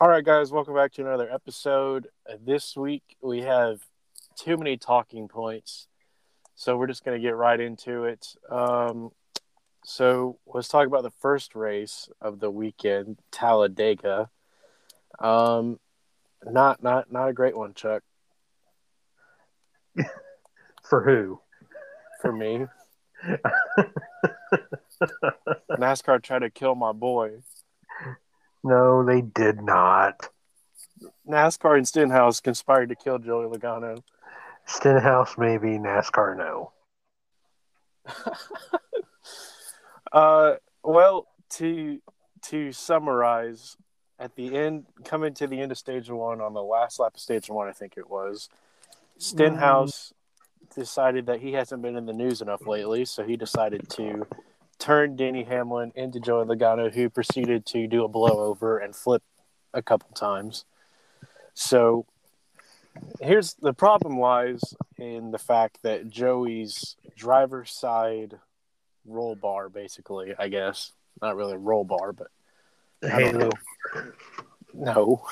All right, guys, welcome back to another episode. Uh, This week we have too many talking points, so we're just going to get right into it. Um, so let's talk about the first race of the weekend, Talladega. Um, not not not a great one, Chuck, For who? for me. NASCAR tried to kill my boy. No, they did not. NASCAR and Stenhouse conspired to kill Joey Logano. Stenhouse maybe, NASCAR no. Uh, well, to to summarize, at the end, coming to the end of stage one on the last lap of stage one, I think it was, Stenhouse decided that he hasn't been in the news enough lately, so he decided to turn Denny Hamlin into Joey Logano, who proceeded to do a blowover and flip a couple times. So here's the problem lies in the fact that Joey's driver's side roll bar, basically, I guess. Not really a roll bar, but The Halo. no.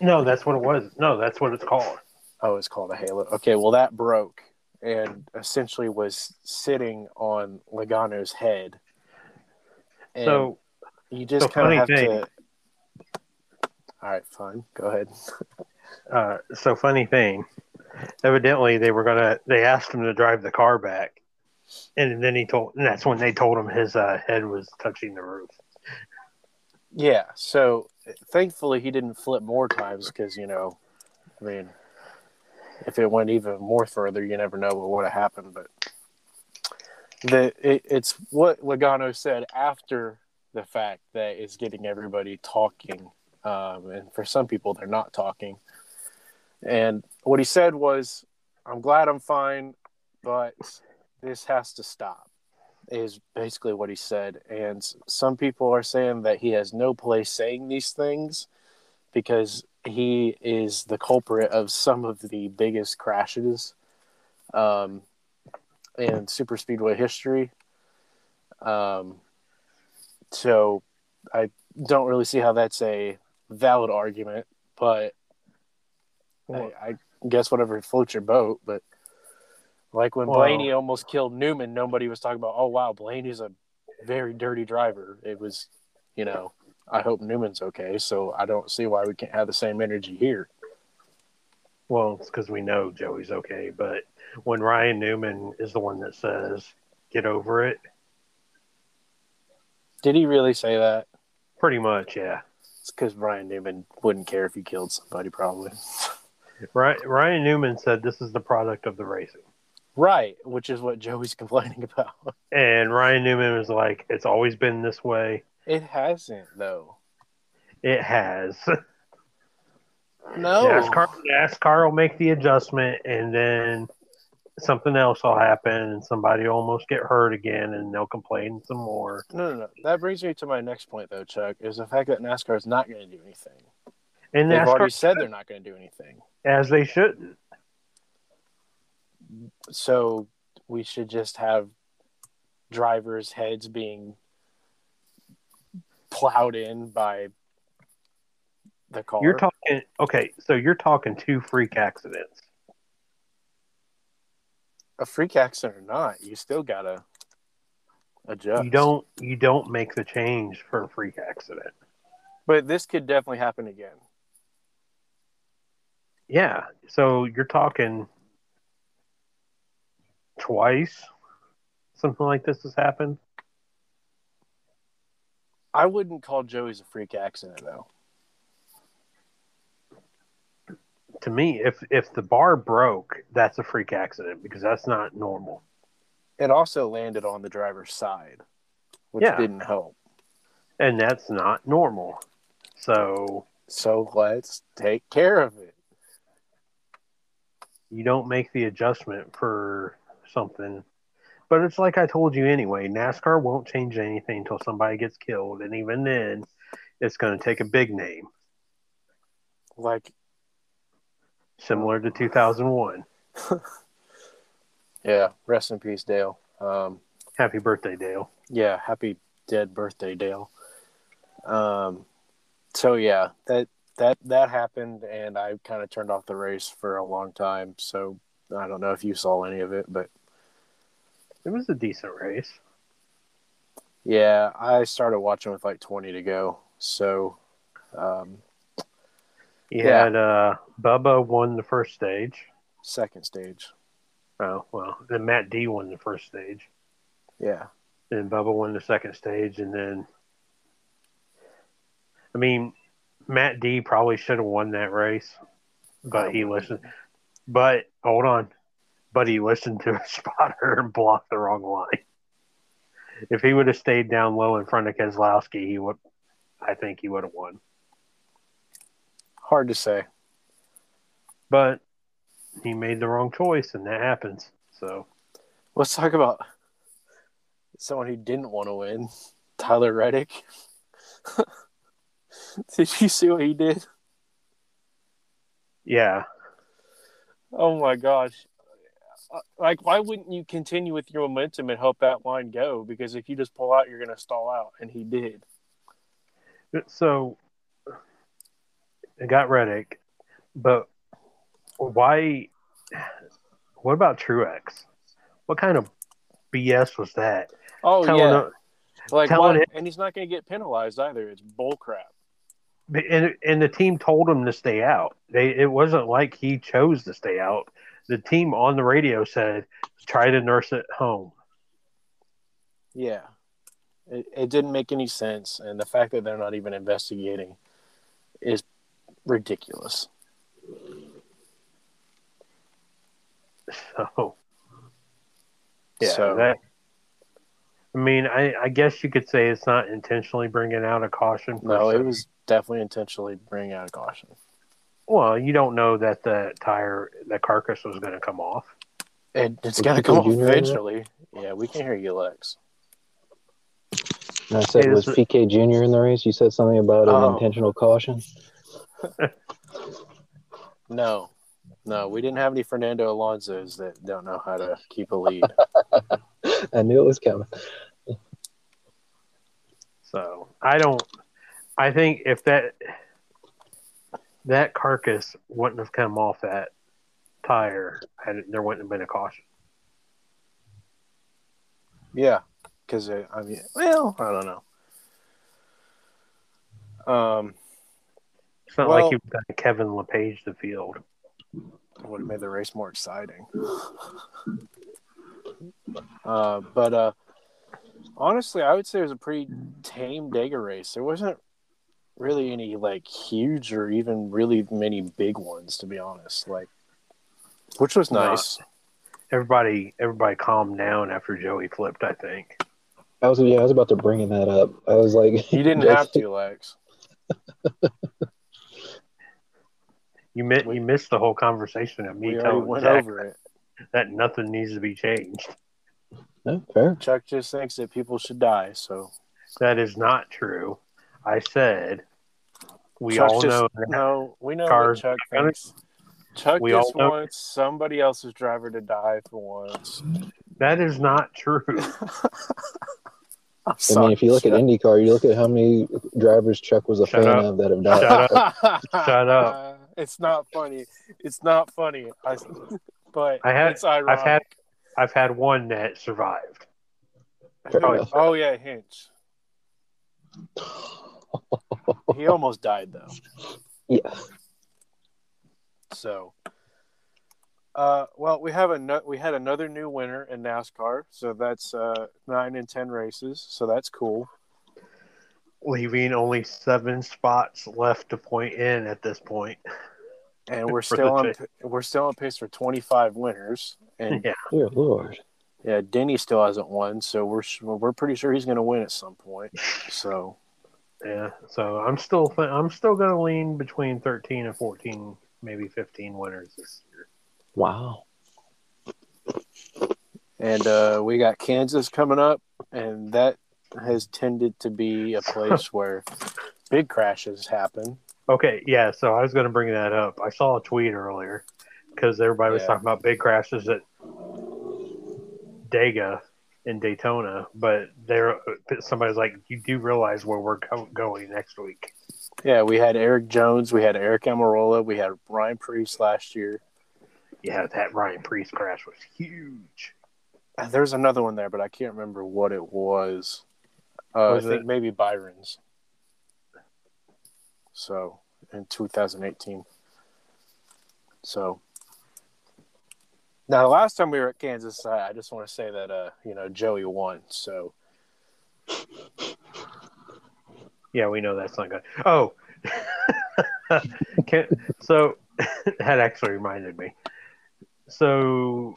No, that's what it was. No, that's what it's called. Oh, it's called a halo. Okay, well that broke and essentially was sitting on Logano's head. And so you just so kind of have thing. to. All right, fine. Go ahead. uh so funny thing. Evidently they were gonna they asked him to drive the car back. And then he told and that's when they told him his uh, head was touching the roof. Yeah. So thankfully he didn't flip more times because you know, I mean, if it went even more further, you never know what would have happened. But the it, it's what Logano said after the fact that is getting everybody talking, um, and for some people they're not talking. And what he said was, "I'm glad I'm fine, but this has to stop." Is basically what he said. And some people are saying that he has no place saying these things because he is the culprit of some of the biggest crashes um, in super speedway history. Um, so I don't really see how that's a valid argument, but I, I guess whatever floats your boat. But like when Well- Blaney almost killed Newman, nobody was talking about, oh wow, Blaney's a very dirty driver. It was, you know, I hope Newman's okay. So I don't see why we can't have the same energy here. Well, it's because we know Joey's okay, but when Ryan Newman is the one that says, "Get over it," Did he really say that? pretty much, yeah. It's because Ryan Newman wouldn't care if he killed somebody, probably. Ryan, Ryan Newman said this is the product of the racing, right, which is what Joey's complaining about. and Ryan Newman was like, "It's always been this way. It hasn't, though. It has." No. NASCAR, NASCAR will make the adjustment, and then something else will happen, and somebody will almost get hurt again, and they'll complain some more. No, no, no. That brings me to my next point, though, Chuck, is the fact that NASCAR is not going to do anything. And They've NASCAR, already said they're not going to do anything. as they shouldn't. So we should just have drivers' heads being plowed in by the car. You're talking okay, so you're talking two freak accidents. a freak accident or not, you still got to adjust. You don't you don't make the change for a freak accident. But this could definitely happen again. Yeah, so you're talking twice something like this has happened. I wouldn't call Joey's a freak accident, though. To me, if if the bar broke, that's a freak accident because that's not normal. It also landed on the driver's side, which Yeah. didn't help. And that's not normal. So So let's take care of it. you don't make the adjustment for something. But it's like I told you anyway, NASCAR won't change anything until somebody gets killed. And even then, it's going to take a big name, Like, similar to 2001. yeah, rest in peace, Dale. Um, Happy birthday, Dale. yeah, happy dead birthday, Dale. Um, so yeah, that that that happened, and I kind of turned off the race for a long time. So I don't know if you saw any of it, but It was a decent race. yeah, I started watching with like 20 to go. So um, You Yeah. had uh, Bubba won the first stage. second stage, Oh well, then Matt D won the first stage. yeah, Then Bubba won the second stage, and then I mean, Matt D probably should have won that race, but he listened. But hold on, but he listened to a spotter and blocked the wrong line. If he would have stayed down low in front of Keselowski, he would. I think he would have won. hard to say. But he made the wrong choice, and that happens. So Let's talk about someone who didn't want to win, Tyler Reddick. did you see what he did? yeah, Oh my gosh. Like, why wouldn't you continue with your momentum and help that line go? Because if you just pull out, you're going to stall out. And he did. So it got Reddick, but why? What about Truex? What kind of BS was that? Oh, Telling yeah. like, telling it- and he's not going to get penalized either. It's bull crap. and and the team told him to stay out. They it wasn't like he chose to stay out. The team on the radio said, "Try to nurse it home." Yeah. It, it didn't make any sense. And the fact that they're not even investigating is ridiculous. So yeah, So- that. I mean, I, I guess you could say it's not intentionally bringing out a caution. No, it was definitely intentionally bringing out a caution. Well, you don't know that the tire, the carcass was going to come off. It, it's Was got to come off Jr. in there? eventually. Yeah, we can hear you, Lex. And I said, Hey, was this- PK Jr. in the race? You said something about an Oh. intentional caution. No, no, we didn't have any Fernando Alonso's that don't know how to keep a lead. I knew it was coming. So I don't. I think if that that carcass wouldn't have come off that tire, I, there wouldn't have been a caution. yeah, because I mean, well, I don't know. Um, It's not Well- like you've got Kevin LePage the field. would have made the race more exciting. uh, but uh, honestly, I would say it was a pretty tame Dega race. There wasn't really any like huge or even really many big ones, to be honest. Like, which was No. nice. Everybody, everybody calmed down after Joey flipped. I think. I was yeah, I was about to bring that up. I was like, You didn't have to, Lex. You mi- you missed the whole conversation of me We telling went Zach over it. that nothing needs to be changed. No, fair. Chuck just thinks that people should die. So That is not true. I said we Chuck all just, know that No, we know cars what Chuck are thinks. Chuck We just all know- wants somebody else's driver to die for once. that is not true. I'm I mean, if you look at IndyCar, you look at how many drivers Chuck was a Shut fan up. of that have died. Shut up. Shut up. Uh, it's not funny. It's not funny. I, but I had- it's ironic. I've had I've had one that survived. Oh, oh, yeah, Hinch. He almost died though. Yeah. So, uh, well, we have a no- we had another new winner in NASCAR. So that's uh, nine and ten races. So that's cool. leaving only seven spots left to point in at this point. And we're still the on we're still on pace for twenty five winners. And Yeah. Dear Lord. yeah, Denny still hasn't won. So we're we're pretty sure he's going to win at some point. So. Yeah, so I'm still th- I'm still going to lean between 13 and 14, maybe 15 winners this year. Wow. and uh, we got Kansas coming up, and that has tended to be a place where big crashes happen. Okay, yeah, so I was going to bring that up. I saw a tweet earlier because everybody was Yeah. talking about big crashes at Dega in Daytona, but there somebody's like, you do realize where we're go- going next week. Yeah, we had Erik Jones, we had Aric Almirola, we had Ryan Preece last year. Yeah, that Ryan Preece crash was huge. Uh, There's another one there, but I can't remember what it was. Uh, Was I think it- maybe Byron's. So in 2018. So now the last time we were at Kansas, I, I just want to say that uh, you know Joey won. So Yeah, we know that's not good. Oh, Can, so that actually reminded me. So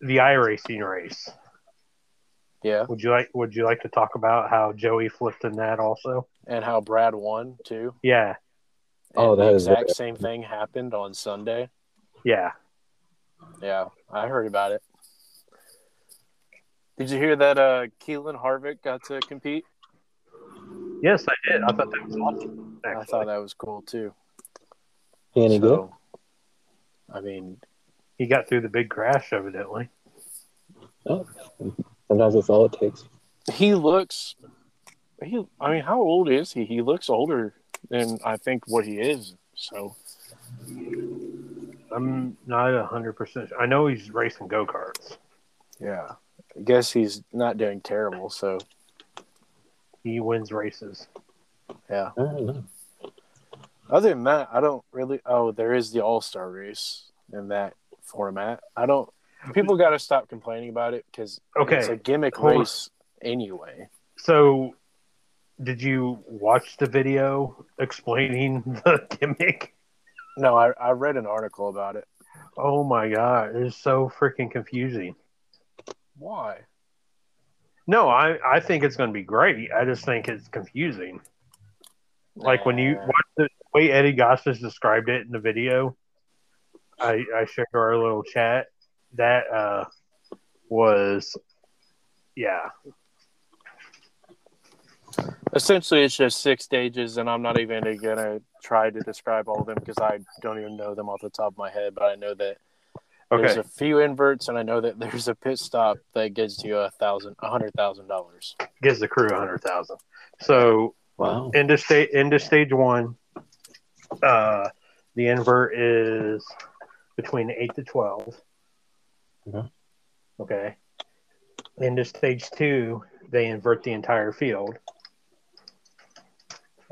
the iRacing race. yeah, Would you like? Would you like to talk about how Joey flipped in that also? and how Brad won too. Yeah, Oh, that the is exact very- same thing happened on Sunday. yeah. Yeah, I heard about it. Did you hear that uh Keelan Harvick got to compete? Yes, I did. I thought that was awesome. I thought that was cool too. Any good? So, I mean, he got through the big crash, evidently. Oh, sometimes that's all it takes. he looks. He, I mean, how old is he? He looks older than I think what he is. So, I'm not a hundred percent. I know he's racing go karts. yeah, I guess he's not doing terrible. So, He wins races. yeah. I don't know. Other than that, I don't really. Oh, there is the All Star race in that format. I don't. People got to stop complaining about it because Okay. it's a gimmick Hold on. race anyway. So, did you watch the video explaining the gimmick? No, I, I read an article about it. Oh my god, it's so freaking confusing. Why? No, I, I think it's going to be great. I just think it's confusing. Like when you watch the way Eddie Gossage described it in the video, I, I shared our little chat. That uh, was, yeah, Essentially, it's just six stages, and I'm not even gonna try to describe all of them because I don't even know them off the top of my head. But I know that there's a few inverts, and I know that there's a pit stop that gives you a thousand, a hundred thousand dollars. Gives the crew a hundred thousand. So Wow. into stage into stage one, uh, the invert is between eight to twelve. Okay. Okay. Into stage two, they invert the entire field.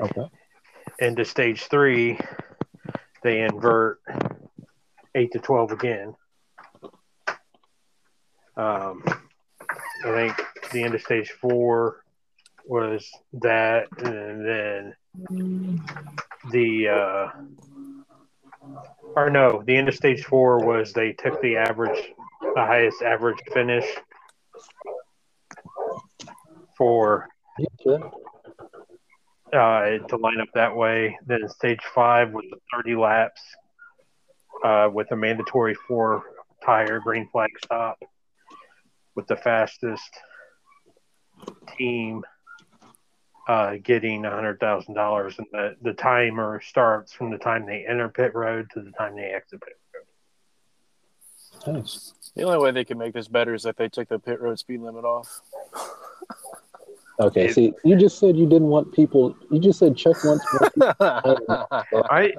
Okay. Into stage three, they invert eight to twelve again. Um, I think the end of stage four was that, and then the uh, or no, the end of stage four was they took the average, the highest average finish for Yeah. Uh, to line up that way. Then stage five with the 30 laps uh, with a mandatory four tire green flag stop with the fastest team uh, getting $100,000. And the, the timer starts from the time they enter pit road to the time they exit pit road. Nice. The only way they can make this better is if they took the pit road speed limit off. Okay. It- See, you just said you didn't want people. You just said Chuck wants more. I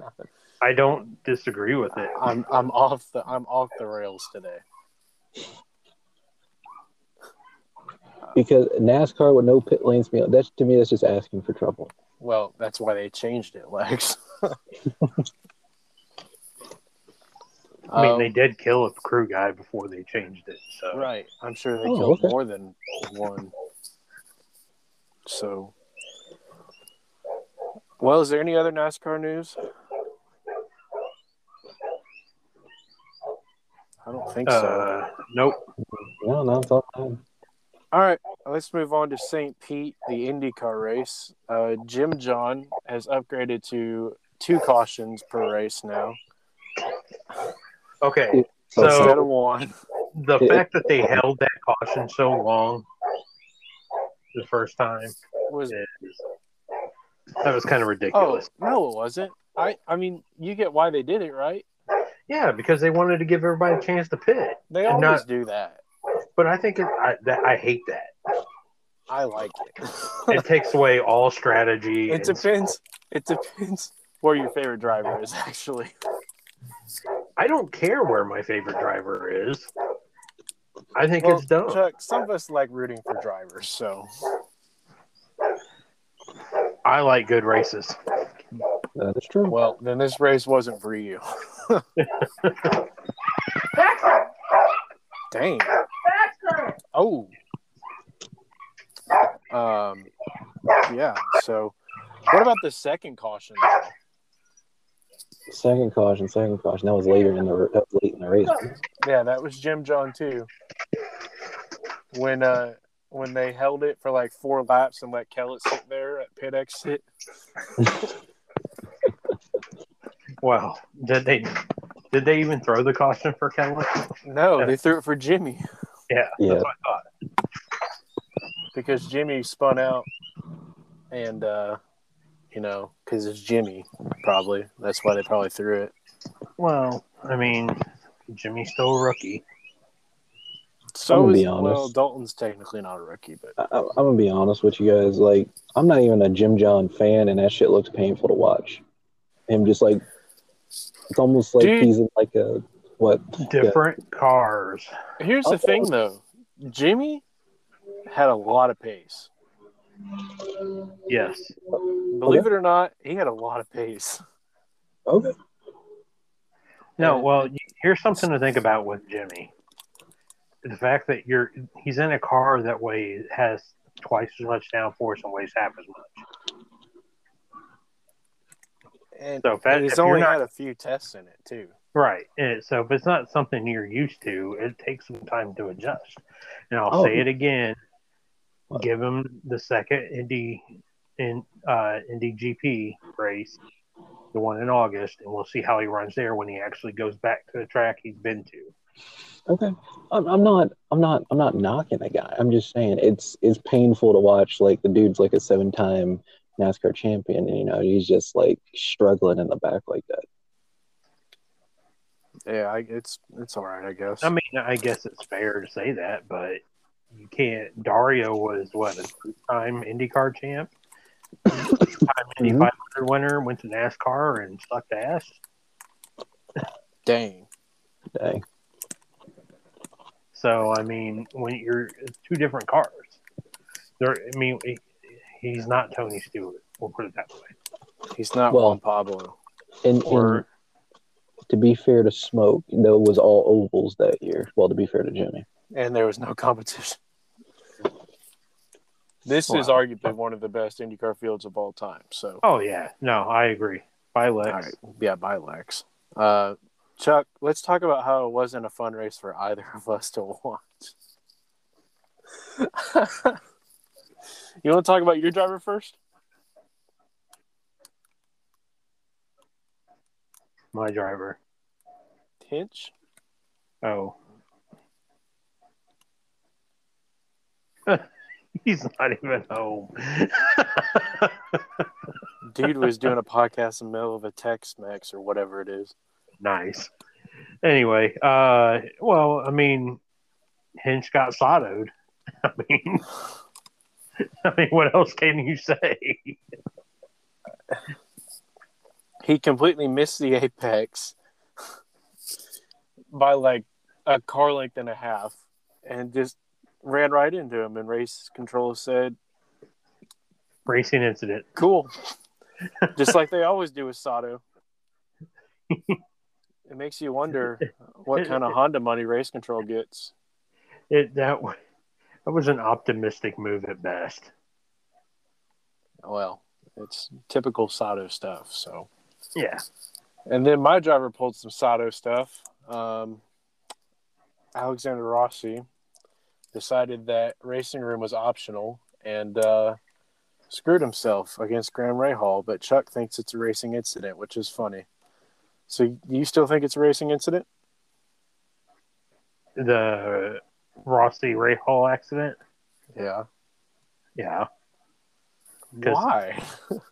I don't disagree with it. I'm I'm off the I'm off the rails today. because NASCAR with no pit lanes. me- That's to me. That's just asking for trouble. Well, that's why they changed it, Lex. I mean, Um, they did kill a crew guy before they changed it. So Right. I'm sure they Oh, killed okay. more than one. So, well, is there any other NASCAR news? I don't think so. Uh, nope. No, no, it's all. All right, let's move on to St. Pete, the IndyCar race. Uh, Jim John has upgraded to two cautions per race now Okay. So, instead of one. the fact that they held that caution so long the first time Was is that was kind of ridiculous. oh no, it wasn't. I I mean, you get why they did it, right? Yeah, because they wanted to give everybody a chance to pit. They always not- do that. But I think it, I that I hate that. I like it. It takes away all strategy. it and depends. It depends where your favorite driver is. Actually, I don't care where my favorite driver is. I think Well, it's dumb. Chuck, some of us like rooting for drivers, so I like good races. That is true. well, then this race wasn't for you. Dang. Oh. Um. Yeah. So, what about the second caution? though? Second caution, second caution. That was later in the that late in the race. Yeah, that was Jim John too. When uh when they held it for like four laps and let Kellett sit there at pit exit. Well, did they did they even throw the caution for Kelly? No, they threw it for Jimmy Yeah, Yeah. that's what I thought. because Jimmy spun out, and uh you know because it's Jimmy probably that's why they probably threw it. Well, I mean, Jimmy's still a rookie. So gonna is be honest. well Dalton's technically not a rookie, but I, I'm gonna be honest with you guys. Like, I'm not even a Jim John fan, and that shit looks painful to watch. Him just like, it's almost like Dude. he's in like a what? Different cars. here's the thing though, Jimmy had a lot of pace. Yes. Believe it or not, he had a lot of pace. Okay. No, well, here's something to think about with Jimmy. The fact that you're he's in a car that way has twice as much downforce and weighs half as much. And So if that- he's if only not- had a few tests in it too. Right. And so if it's not something you're used to, it takes some time to adjust. And I'll Oh. say it again. What? Give him the second Indy in uh Indy GP race, the one in August, and we'll see how he runs there when he actually goes back to the track he's been to. Okay. I'm, I'm not. I'm not. I'm not knocking the guy. I'm just saying it's it's painful to watch. Like the dude's like a seven time NASCAR champion, and you know he's just like struggling in the back like that. Yeah, I, it's it's all right, I guess. I mean, I guess it's fair to say that, but you can't. Dario was what a two-time IndyCar champ, two-time Indy Mhm. 500 winner, went to NASCAR and sucked ass. Dang. Dang. So I mean, when you're two different cars, there. I mean, he- he's not Tony Stewart. We'll put it that way. He's not Well- Juan Pablo. And, Or and to be fair to Smoke, that was all ovals that year. Well, to be fair to Jimmy. And there was no competition. This is arguably one of the best IndyCar fields of all time. So, oh yeah, no, I agree. By Lex. all right, yeah, by Lex. Uh, Chuck, let's talk about how it wasn't a fun race for either of us to watch. you want to talk about your driver first? My driver. Hinch. Oh. He's not even home. Dude was doing a podcast in the middle of a Tex Mex or whatever it is. Nice. Anyway, uh, well, I mean, Hinch got sawed. I mean, I mean, what else can you say? he completely missed the apex by like a car length and a half and just ran right into him and race control said Racing incident. cool just like they always do with sato it makes you wonder what kind of honda money race control gets It that that was an optimistic move at best. well it's typical sato stuff so Yeah. And then my driver pulled some Sato stuff. Um, Alexander Rossi decided that racing room was optional and uh, screwed himself against Graham Rahal. But Chuck thinks it's a racing incident, which is funny. So you still think it's a racing incident? The Rossi Rahal accident. Yeah. Yeah. Why?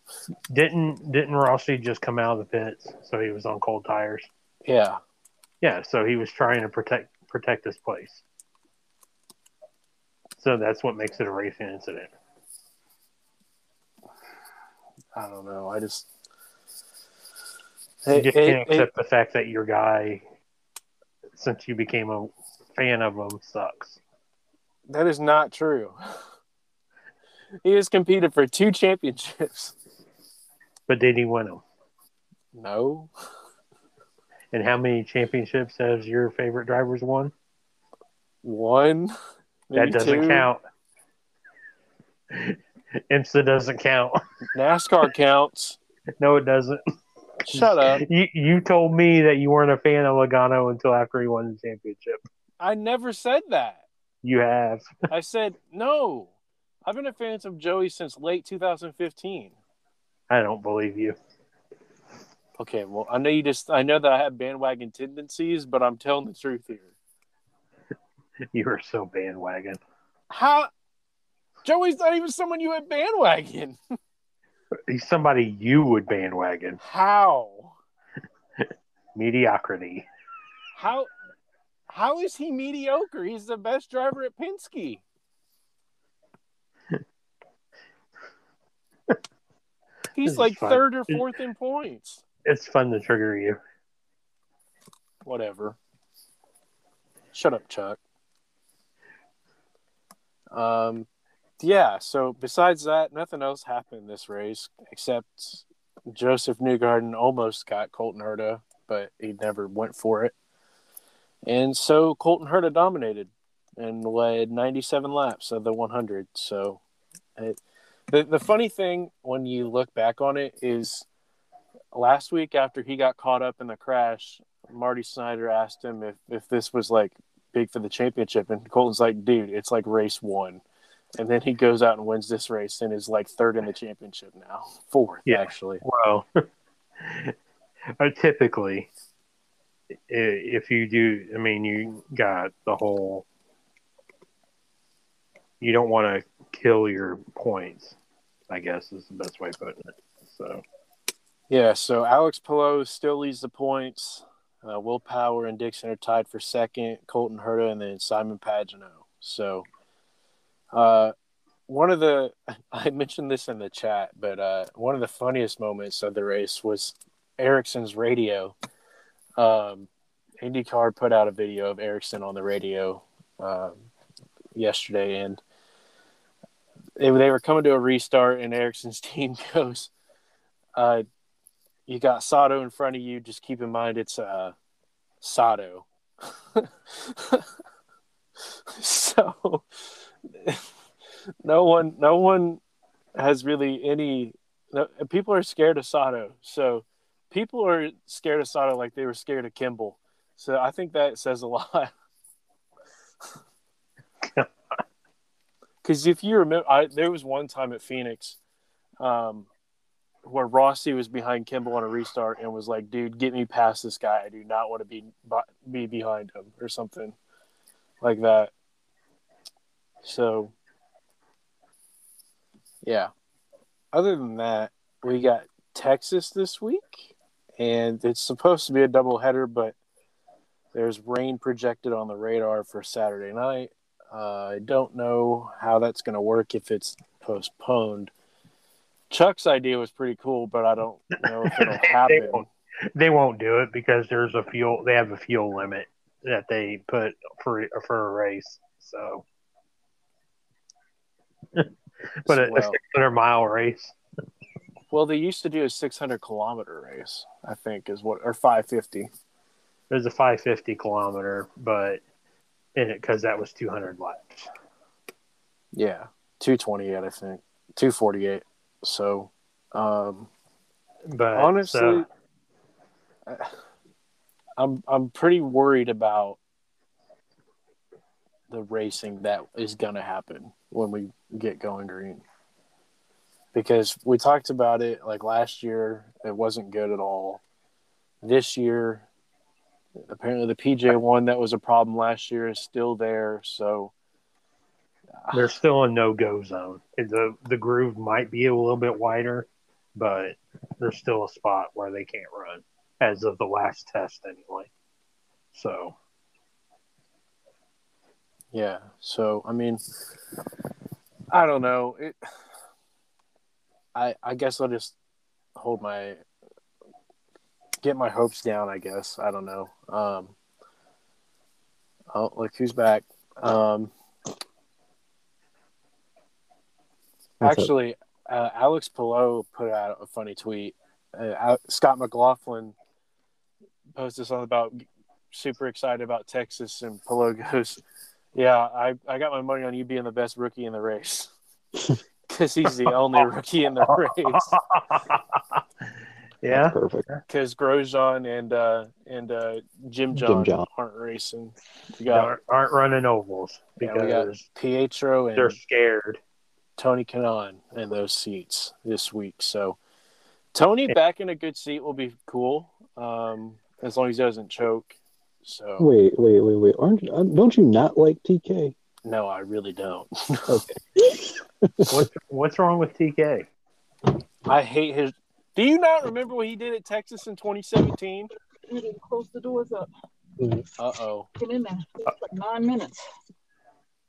Didn't didn't Rossi just come out of the pits? So he was on cold tires. Yeah. Yeah, so he was trying to protect protect his place. So that's what makes it a racing incident. I don't know. I just You just it- can't it- accept the fact that your guy, since you became a fan of him, sucks. that is not true. He has competed for two championships. But did he win them? No, And how many championships has your favorite drivers won? one. That doesn't two. count. IMSA doesn't count. NASCAR counts. No, it doesn't. Shut up. You you told me that you weren't a fan of Logano until after he won the championship. I never said that. You have. I said no. I've been a fan of Joey since late 2015. I don't believe you. Okay, well, I know you just I know that I have bandwagon tendencies, but I'm telling the truth here. You are so bandwagon. How Joey's not even someone you had bandwagon. He's somebody you would bandwagon. How? Mediocrity. How how is he mediocre? He's the best driver at Penske. He's like fun. third or fourth in points. It's fun to trigger you. Whatever. Shut up, Chuck. Um, yeah. So besides that, nothing else happened this race except Josef Newgarden almost got Colton Herta, but he never went for it. And so Colton Herta dominated and led 97 laps of the 100. So it, the the funny thing when you look back on it is last week after he got caught up in the crash, Marty Snider asked him if, if this was like big for the championship, and Colton's like, "Dude, it's like race one." And then he goes out and wins this race and is like third in the championship now, fourth Yeah. actually. Well, uh, typically, if you do, I mean, you got the whole. You don't want to kill your points, I guess is the best way of putting it. So, Yeah, so Alex Palou still leads the points. Uh, Will Power and Dixon are tied for second. Colton Herta and then Simon Pagenaud. So, uh, one of the I mentioned this in the chat, but uh, one of the funniest moments of the race was Ericsson's radio. Um, IndyCar put out a video of Ericsson on the radio um, yesterday, and they, they were coming to a restart, and Ericsson's team goes. Uh, you got Sato in front of you. Just keep in mind it's uh, Sato. so no one, no one has really any. No, people are scared of Sato. So people are scared of Sato like they were scared of Kimball. So I think that says a lot. Because if you remember, I, there was one time at Phoenix. Um, where Rossi was behind Kimball on a restart and was like, "Dude, get me past this guy. I do not want to be be behind him or something like that." So, yeah. Other than that, we got Texas this week, and it's supposed to be a double header, but there's rain projected on the radar for Saturday night. Uh, I don't know how that's going to work if it's postponed. Chuck's idea was pretty cool, but I don't know if it'll They happen. won't. they won't do it because there's a fuel. They have a fuel limit that they put for for a race. So, but a, a Well- 600 mile race. Well, they used to do a 600 kilometer race, I think, is what, or 550. There's a 550 kilometer, but in it because that was 200 laps. Yeah, 228, I think, 248. So, um, But honestly, so- I'm I'm pretty worried about the racing that is going to happen when we get going green. Because we talked about it like last year, it wasn't good at all. This year, apparently the PJ one that was a problem last year is still there. So ah. they're still in no go zone. The the groove might be a little bit wider, but there's still a spot where they can't run as of the last test anyway. So Yeah. So I mean, I don't know. It. I I guess I'll just hold my get my hopes down. I guess I don't know. Um. Oh, look who's back. Um. What's? Actually, uh, Alex Palou put out a funny tweet. Uh, Scott McLaughlin posted something about super excited about Texas, and Palou goes, "Yeah, I, I got my money on you being the best rookie in the race because he's the only rookie in the race yeah. That's perfect. because Grosjean and uh, and uh, Jim John, John. aren't racing. We got, Aren't, aren't running ovals yeah, because we got Pietro and they're scared. Tony Kanaan in those seats this week. So Tony back in a good seat will be cool, um, as long as he doesn't choke. So Wait, wait, wait, wait. Aren't uh, don't you not like TK? no, I really don't. Okay. What's what's wrong with TK? I hate his. Do you not remember what he did at Texas in 2017? We didn't close the doors up. Uh oh. Get in there. It's like nine minutes.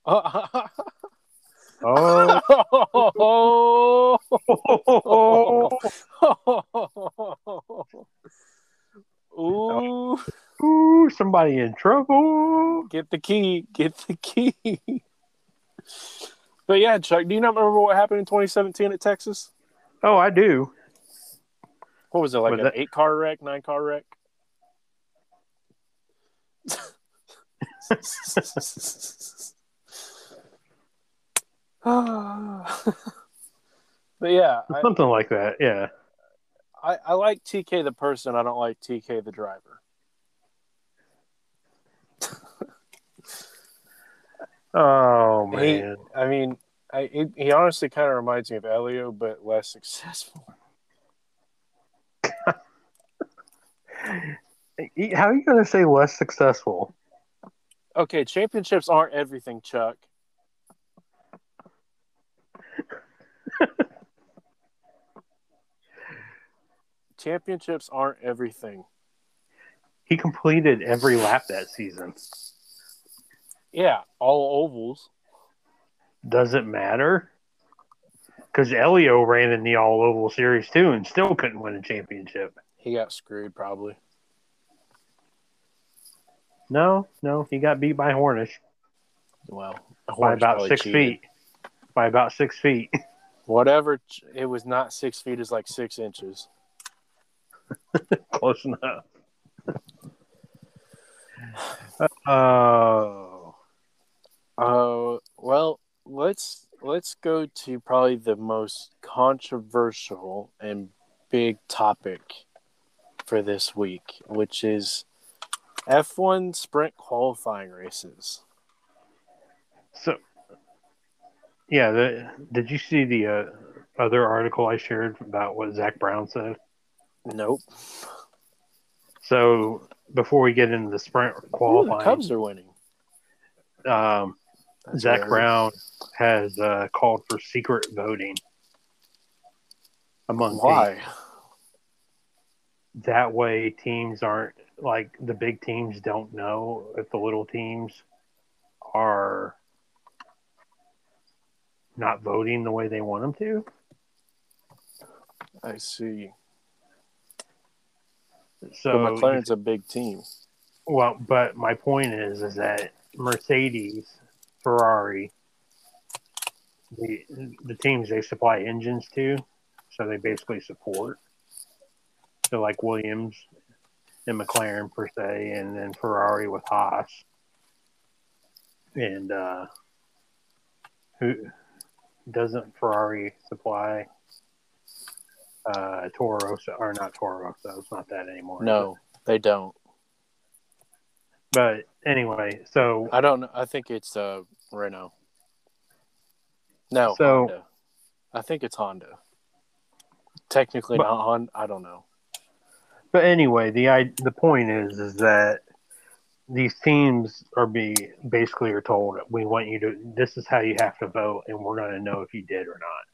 Oh, Ooh, Ooh, somebody in trouble. get the key, get the key. But yeah, Chuck, do you not remember what happened in 2017 at Texas? Oh, I do. What was it like Was an that- eight car wreck, nine car wreck? but yeah, I, Something like that. Yeah. I, I like TK the person. I don't like TK the driver. Oh He- man. I mean, I, he, he honestly kind of reminds me of Elio, but less successful. How are you going to say less successful? Okay, championships aren't everything, Chuck. championships aren't everything. He completed every lap that season. Yeah, all ovals. Does it matter? Because Elio ran in the all oval series too and still couldn't win a championship. He got screwed probably. No, no, he got beat by Hornish Well, by about six cheated. feet. By about six feet. Whatever. It was not six feet. Is like six inches. Close enough. Oh, Uh, well, let's let's go to probably the most controversial and big topic for this week, which is F1 sprint qualifying races. so yeah. The, did you see the uh, other article I shared about what Zak Brown said? Nope. So before we get into the sprint Ooh, the Cubs are winning. um, That's Zak rare. Brown has uh, called for secret voting among teams. Why? That way, teams aren't like the big teams don't know if the little teams are not voting the way they want them to. I see. So, but McLaren's a big team. well, but my point is, is that Mercedes, Ferrari, the the teams they supply engines to, so they basically support. So like Williams and McLaren per se, and then Ferrari with Haas, and uh, who doesn't Ferrari supply? Uh, Toro Rosso, or not Toro Rosso, it's not that anymore. No, they don't. But anyway, so I don't know. I think it's uh Renault. No, So- Honda. I think it's Honda. Technically But- not Honda. I don't know. But anyway, the I, the point is is that these teams are be basically are told we want you to this is how you have to vote and we're going to know if you did or not.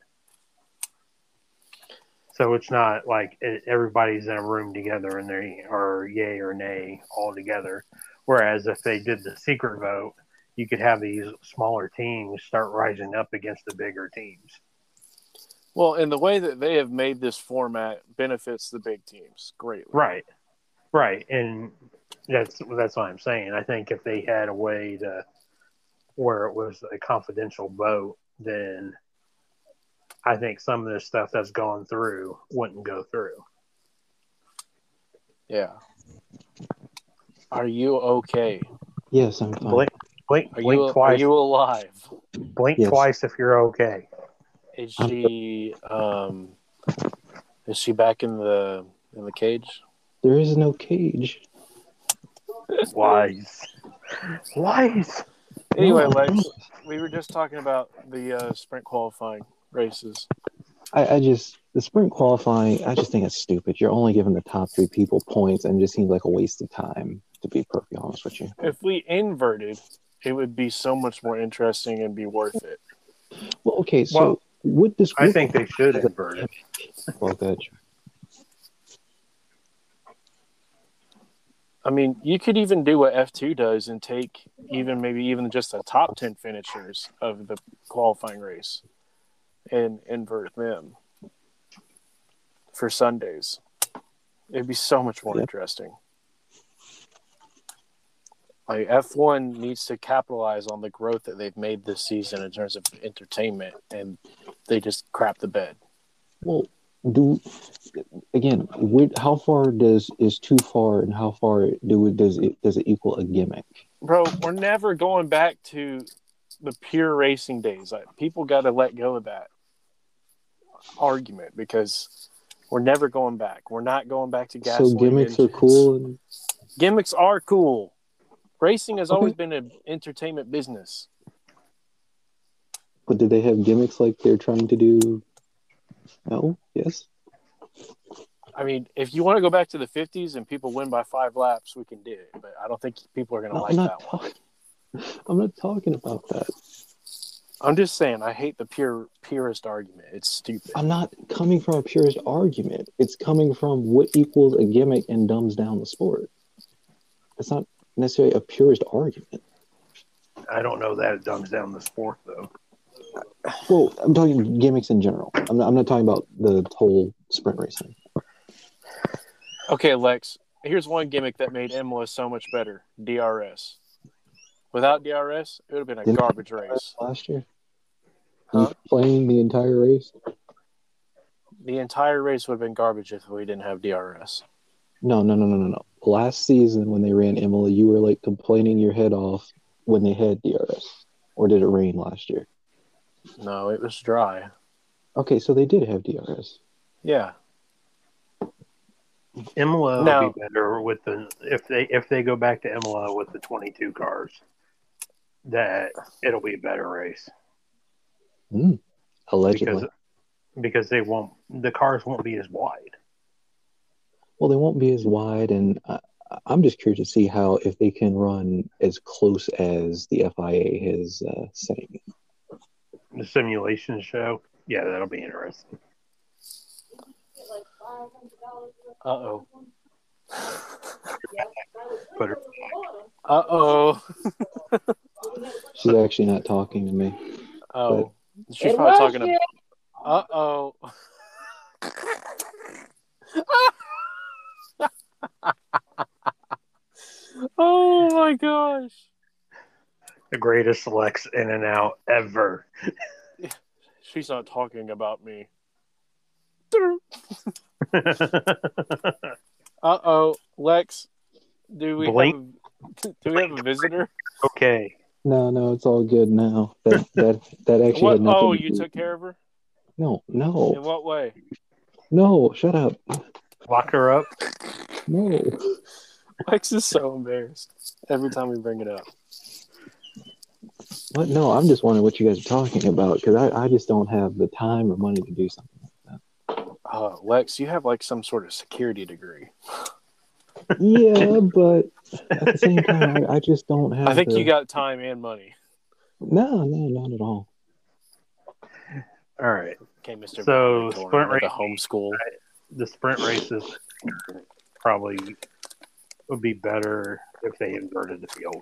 So it's not like everybody's in a room together and they are yay or nay all together. Whereas if they did the secret vote, you could have these smaller teams start rising up against the bigger teams. Well, and the way that they have made this format benefits the big teams greatly. Right, right, and that's that's what I'm saying. I think if they had a way to where it was a confidential vote, then I think some of this stuff that's gone through wouldn't go through. Yeah. Are you okay? Yes, I'm fine. Blink, blink, Are blink you are you alive? blink Yes. twice if you're okay. Is she um is she back in the in the cage? There is no cage. Wise, wise. Anyway, No, Lex, we were just talking about the uh, sprint qualifying races. I, I just the sprint qualifying. I just think it's stupid. You're only giving the top three people points, and it just seems like a waste of time. To be perfectly honest with you. If we inverted, it would be so much more interesting and be worth it. Well, okay, so Well, would this? I think they should invert it. Well, good. I mean, you could even do what F2 does and take even maybe even just the top 10 finishers of the qualifying race and invert them for Sundays. It'd be so much more interesting. Like F1 needs to capitalize on the growth that they've made this season in terms of entertainment, and they just crap the bed. Well, do again. Would, how far does is too far, and how far do it does it does it equal a gimmick? Bro, we're never going back to the pure racing days. Like, people got to let go of that argument because we're never going back. We're not going back to gasoline. so gimmicks are cool, and Gimmicks are cool. Racing has always been an entertainment business. but do they have gimmicks like they're trying to do? No. Yes. I mean, if you want to go back to the 50s and people win by five laps, we can do it. But I don't think people are going to No, like I'm that not one. I'm not talking about that. I'm just saying, I hate the pure purist argument. It's stupid. I'm not coming from a purist argument. It's coming from what equals a gimmick and dumbs down the sport. It's not necessarily a purist argument. I don't know that it dumbs down the sport though. Well, I'm talking gimmicks in general. I'm not, I'm not talking about the whole sprint racing. Okay, Lex, here's one gimmick that made Imola so much better DRS. Without DRS, it would have been a Didn't- garbage race. Last year, Huh? You playing the entire race. The entire race would have been garbage if we didn't have DRS. No, no, no, no, no, no. Last season when they ran Imola, you were like complaining your head off when they had DRS. Or did it rain last year? No, it was dry. Okay, so they did have DRS. Yeah. Imola No. will be better with the if they if they go back to Imola with the 22 cars. That it'll be a better race Hmm. Allegedly. because because they won't the cars won't be as wide. Well, they won't be as wide, and I, I'm just curious to see how if they can run as close as the FIA has uh, saying. The simulation show, yeah, that'll be interesting. Uh oh. But Uh oh. She's actually not talking to me. Oh. She's probably talking about. Uh oh. oh my gosh. the greatest Lex in and out ever. She's not talking about me. Uh oh. Lex, do we Blink. have do we have a visitor? okay, No, no, it's all good now. That that that actually What? had nothing. Oh, to you do- took care of her? No, no. In what way? no. Shut up. lock her up. No. Lex is so embarrassed every time we bring it up. What? No, I'm just wondering what you guys are talking about because I, I just don't have the time or money to do something. Like that. Uh, Lex, you have like some sort of security degree. Yeah, but at the same time, I, I just don't have. I think the- you got time and money. No, no, not at all. All right, Okay, Mr. So, Valedictorian sprint with the race- homeschool. the sprint races probably would be better if they inverted the field.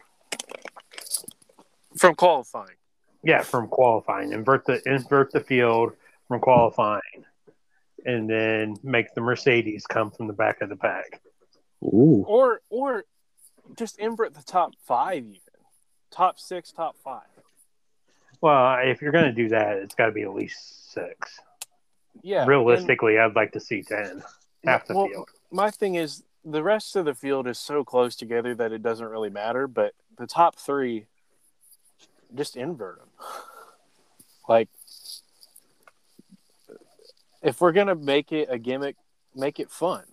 from qualifying. Yeah, from qualifying. Invert the invert the field from qualifying, and then make the Mercedes come from the back of the pack. Ooh, Or or just invert the top five even. Top six, top five. Well, if you're going to do that, it's got to be at least six. Yeah. and Realistically, I'd like to see ten, half the Well, field. My thing is the rest of the field is so close together that it doesn't really matter, but the top three just invert them. Like if we're gonna make it a gimmick, make it fun.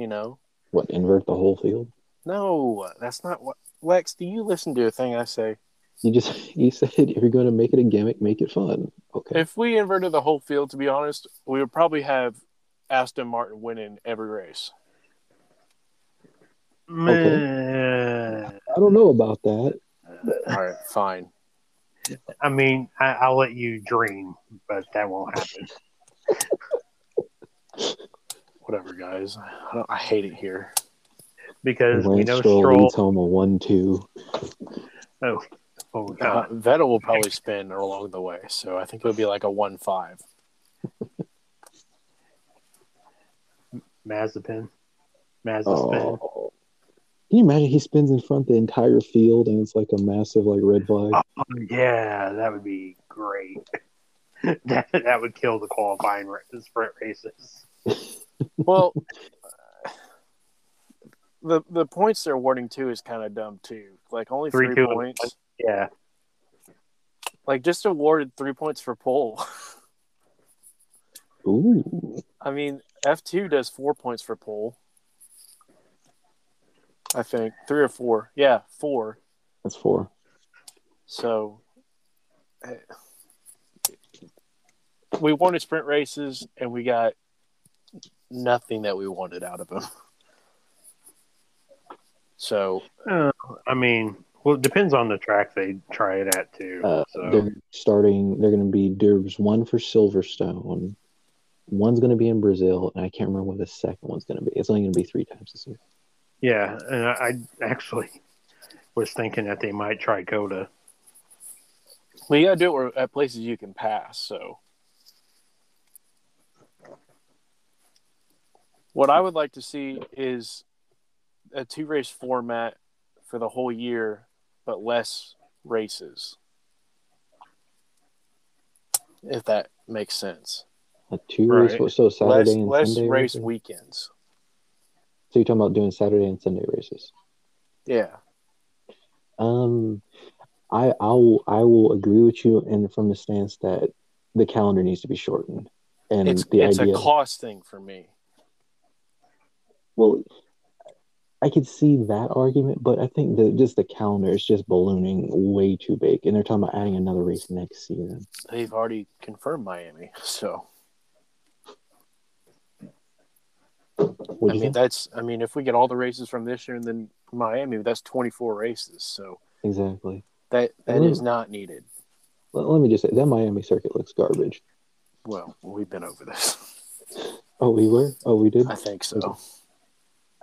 You know? what? Invert the whole field? No, that's not what Lex, do you listen to a thing I say? You just you said if you're going to make it a gimmick, make it fun. Okay. If we inverted the whole field, to be honest, we would probably have Aston Martin winning every race. Okay. I don't know about that. All right, fine. I mean, I, I'll let you dream, but that won't happen. Whatever, guys. I, don't, I hate it here. because we Lance know Stroll, Stroll. leads home a one-two. Oh, oh Uh, God! Vettel will probably spin along the way, so I think it'll be like a one-five. Mazepin, Mazepin. Oh. Can you imagine he spins in front the entire field and it's like a massive like red flag? Oh, yeah, that would be great. that that would kill the qualifying sprint races. Well, the the points they're awarding too is kind of dumb too. Like only three, and points. Yeah, Like just awarded three points for pole. Ooh. I mean, F two does four points for pole. I think three or four. Yeah, four. That's four. So eh, we wanted sprint races, and we got nothing that we wanted out of them. So Uh, I mean, well, it depends on the track they try it at too. Uh, so They're starting. They're going to be. There's one for Silverstone. One's going to be in Brazil, and I can't remember what the second one's going to be. It's only going to be three times this year. yeah, and I, I actually was thinking that they might try COTA. we got to do it where- at places you can pass. So what I would like to see is a two race format for the whole year, but less races. If that makes sense. A two Right. race. So Less, Saturday and less Sunday race races? weekends. So you're talking about doing Saturday and Sunday races? Yeah. Um, I I will I will agree with you, and from the stance that the calendar needs to be shortened, and It's the it's idea. a cost thing for me. Well, I could see that argument, but I think that just the calendar is just ballooning way too big, and they're talking about adding another race next season. They've already confirmed Miami. So I mean say? that's I mean if we get all the races from this year and then Miami, that's twenty four races. So Exactly. that that Mm. not needed. Let, let me just say that Miami circuit looks garbage. Well, we've been over this. Oh, we were. Oh, we did. I think so.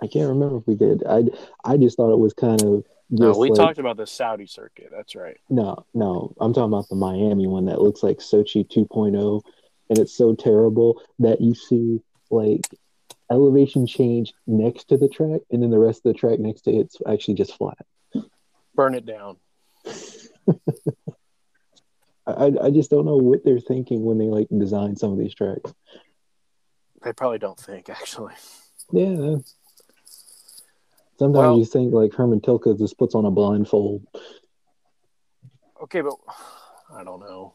I can't remember if we did. I I just thought it was kind of. No, we like, talked about the Saudi circuit. That's right. No, no, I'm talking about the Miami one that looks like Sochi 2.0, and it's so terrible that you see like elevation change next to the track, and then the rest of the track next to it's actually just flat. Burn it down. I I- I just don't know what they're thinking when they like design some of these tracks. They probably don't think actually. Yeah. Sometimes Well- you think like Hermann Tilke just puts on a blindfold. Okay, but I don't know.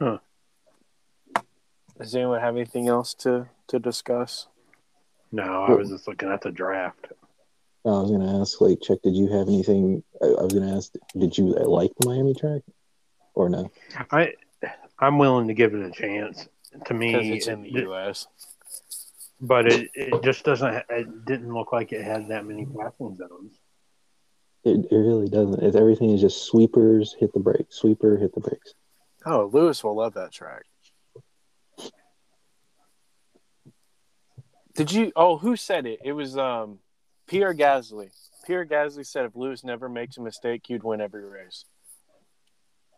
Huh. Does anyone have anything else to to discuss? No, I was just looking at the draft. I was gonna ask, like, Chuck, did you have anything? I, I was gonna ask, did you uh, like the Miami track, or no? I I'm willing to give it a chance. To me, it's in the it- U.S. but it, it just doesn't. It didn't look like it had that many passing zones. It, it really doesn't. It's everything is just sweepers, hit the brakes, sweeper, hit the brakes. Oh, Lewis will love that track. Did you? Oh, who said it? It was um, Pierre Gasly. Pierre Gasly said if Lewis never makes a mistake, you'd win every race.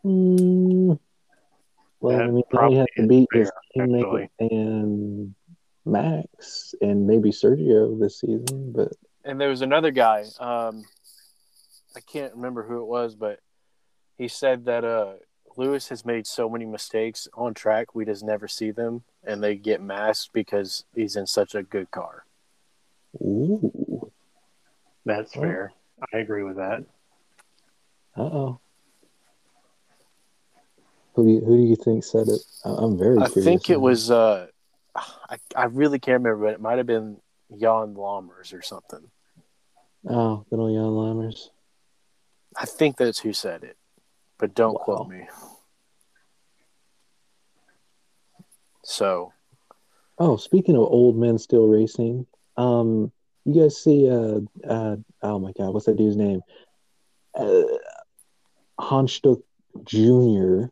Mm, well, That I mean, he probably only has to beat fair, his teammate actually. and Max and maybe Sergio this season, but And there was another guy. Um, I can't remember who it was, but he said that uh, Lewis has made so many mistakes on track, we just never see them, and they get masked because he's in such a good car. ooh, That's Oh. fair. I agree with that. uh oh. Who do you, who do you think said it? I- I'm very I curious. think it now. was. Uh, I I really can't remember, but it might have been Jan Lammers or something. Oh, old Jan Lammers. I think that's who said it, but don't Wow. quote me. So Oh, speaking of old men still racing, um, you guys see uh uh oh my god, what's that dude's name? Uh, Hans Stuck Jr.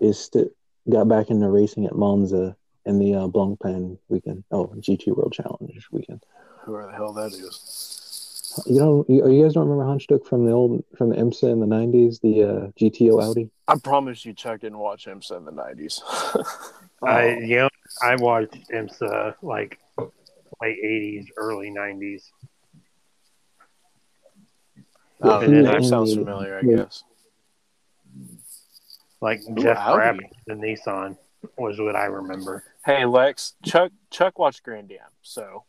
is still got back into racing at Monza in the uh, Blancpain weekend. Oh, GT World Challenge weekend. whoever the hell that is. You know, you, you guys don't remember Hans Stuck from the old from the IMSA in the '90s, the uh, GTO Audi. I promise you, Chuck didn't watch IMSA in the nineties. I you know I watched IMSA like late '80s, early '90s. oh, And then name sounds familiar, I Yeah. guess. Like Ooh, Jeff Audi. Rabbit, the Nissan was what I remember. Hey Lex, Chuck Chuck watched Grand Am, so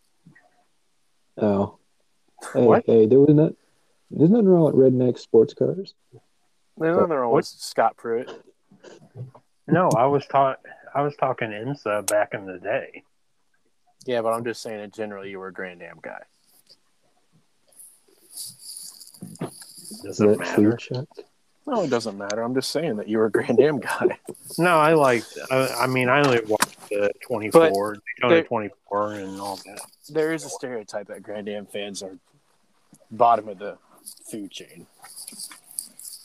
Oh, hey, What? hey, there was not. There's nothing wrong with redneck sports cars. there's nothing wrong with Scott Pruett. No, I was taught I was talking IMSA back in the day. Yeah, but I'm just saying in general, you were a Grand Am guy. Doesn't matter. Chuck? No, it doesn't matter. I'm just saying that you were a Grand Am guy. No, I liked. I, I mean, I only watched the 24, Daytona there- 24, and all that. there is a stereotype that Grand Am fans are bottom of the food chain.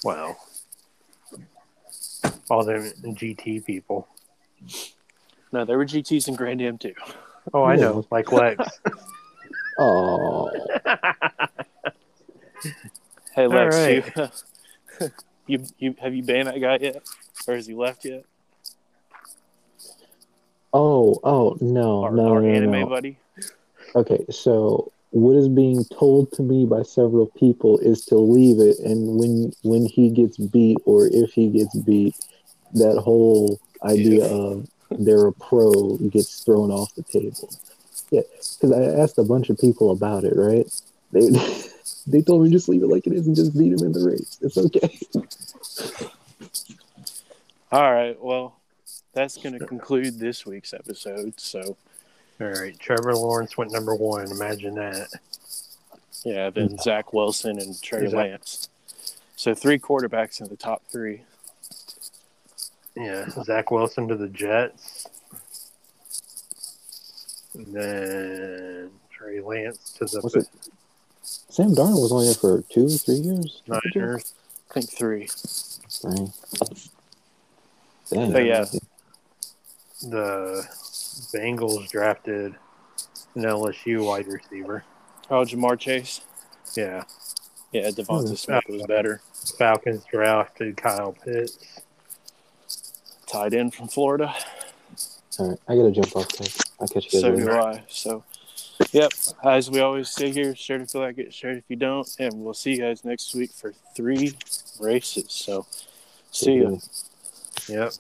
Well, all the GT people. No, there were GTs in Grand Am too. Oh, I know, like Lex. Oh, Hey Lex, right. you, you you have you banned that guy yet, or has he left yet? Oh, oh, no, Our, no, our no, anime no. buddy. Okay, so what is being told to me by several people is to leave it, and when when he gets beat or if he gets beat, that whole idea of they're a pro gets thrown off the table. Yeah, because I asked a bunch of people about it, right? They they told me just leave it like it is and just beat him in the race. It's okay. All right, well, that's going to conclude this week's episode. So All right, Trevor Lawrence went number one. Imagine that. yeah, then mm. Zach Wilson and Trey Exactly. Lance. So three quarterbacks in the top three. Yeah, Zach Wilson to the Jets. And then Trey Lance to the Was it Sam Darnold was only there for two, three years? Niners. I think three. Right. Damn. But yeah. The Bengals drafted an LSU wide receiver. Oh, Ja'Marr Chase. Yeah. Yeah, DeVonta Hmm. Smith was better. Falcons drafted Kyle Pitts. Tied in from Florida. All right, I gotta jump off. Guys. I'll catch you guys So later. do I. So, yep. As we always say here, share it if you like it, share if you don't, and we'll see you guys next week for three races. So, see you. Yep.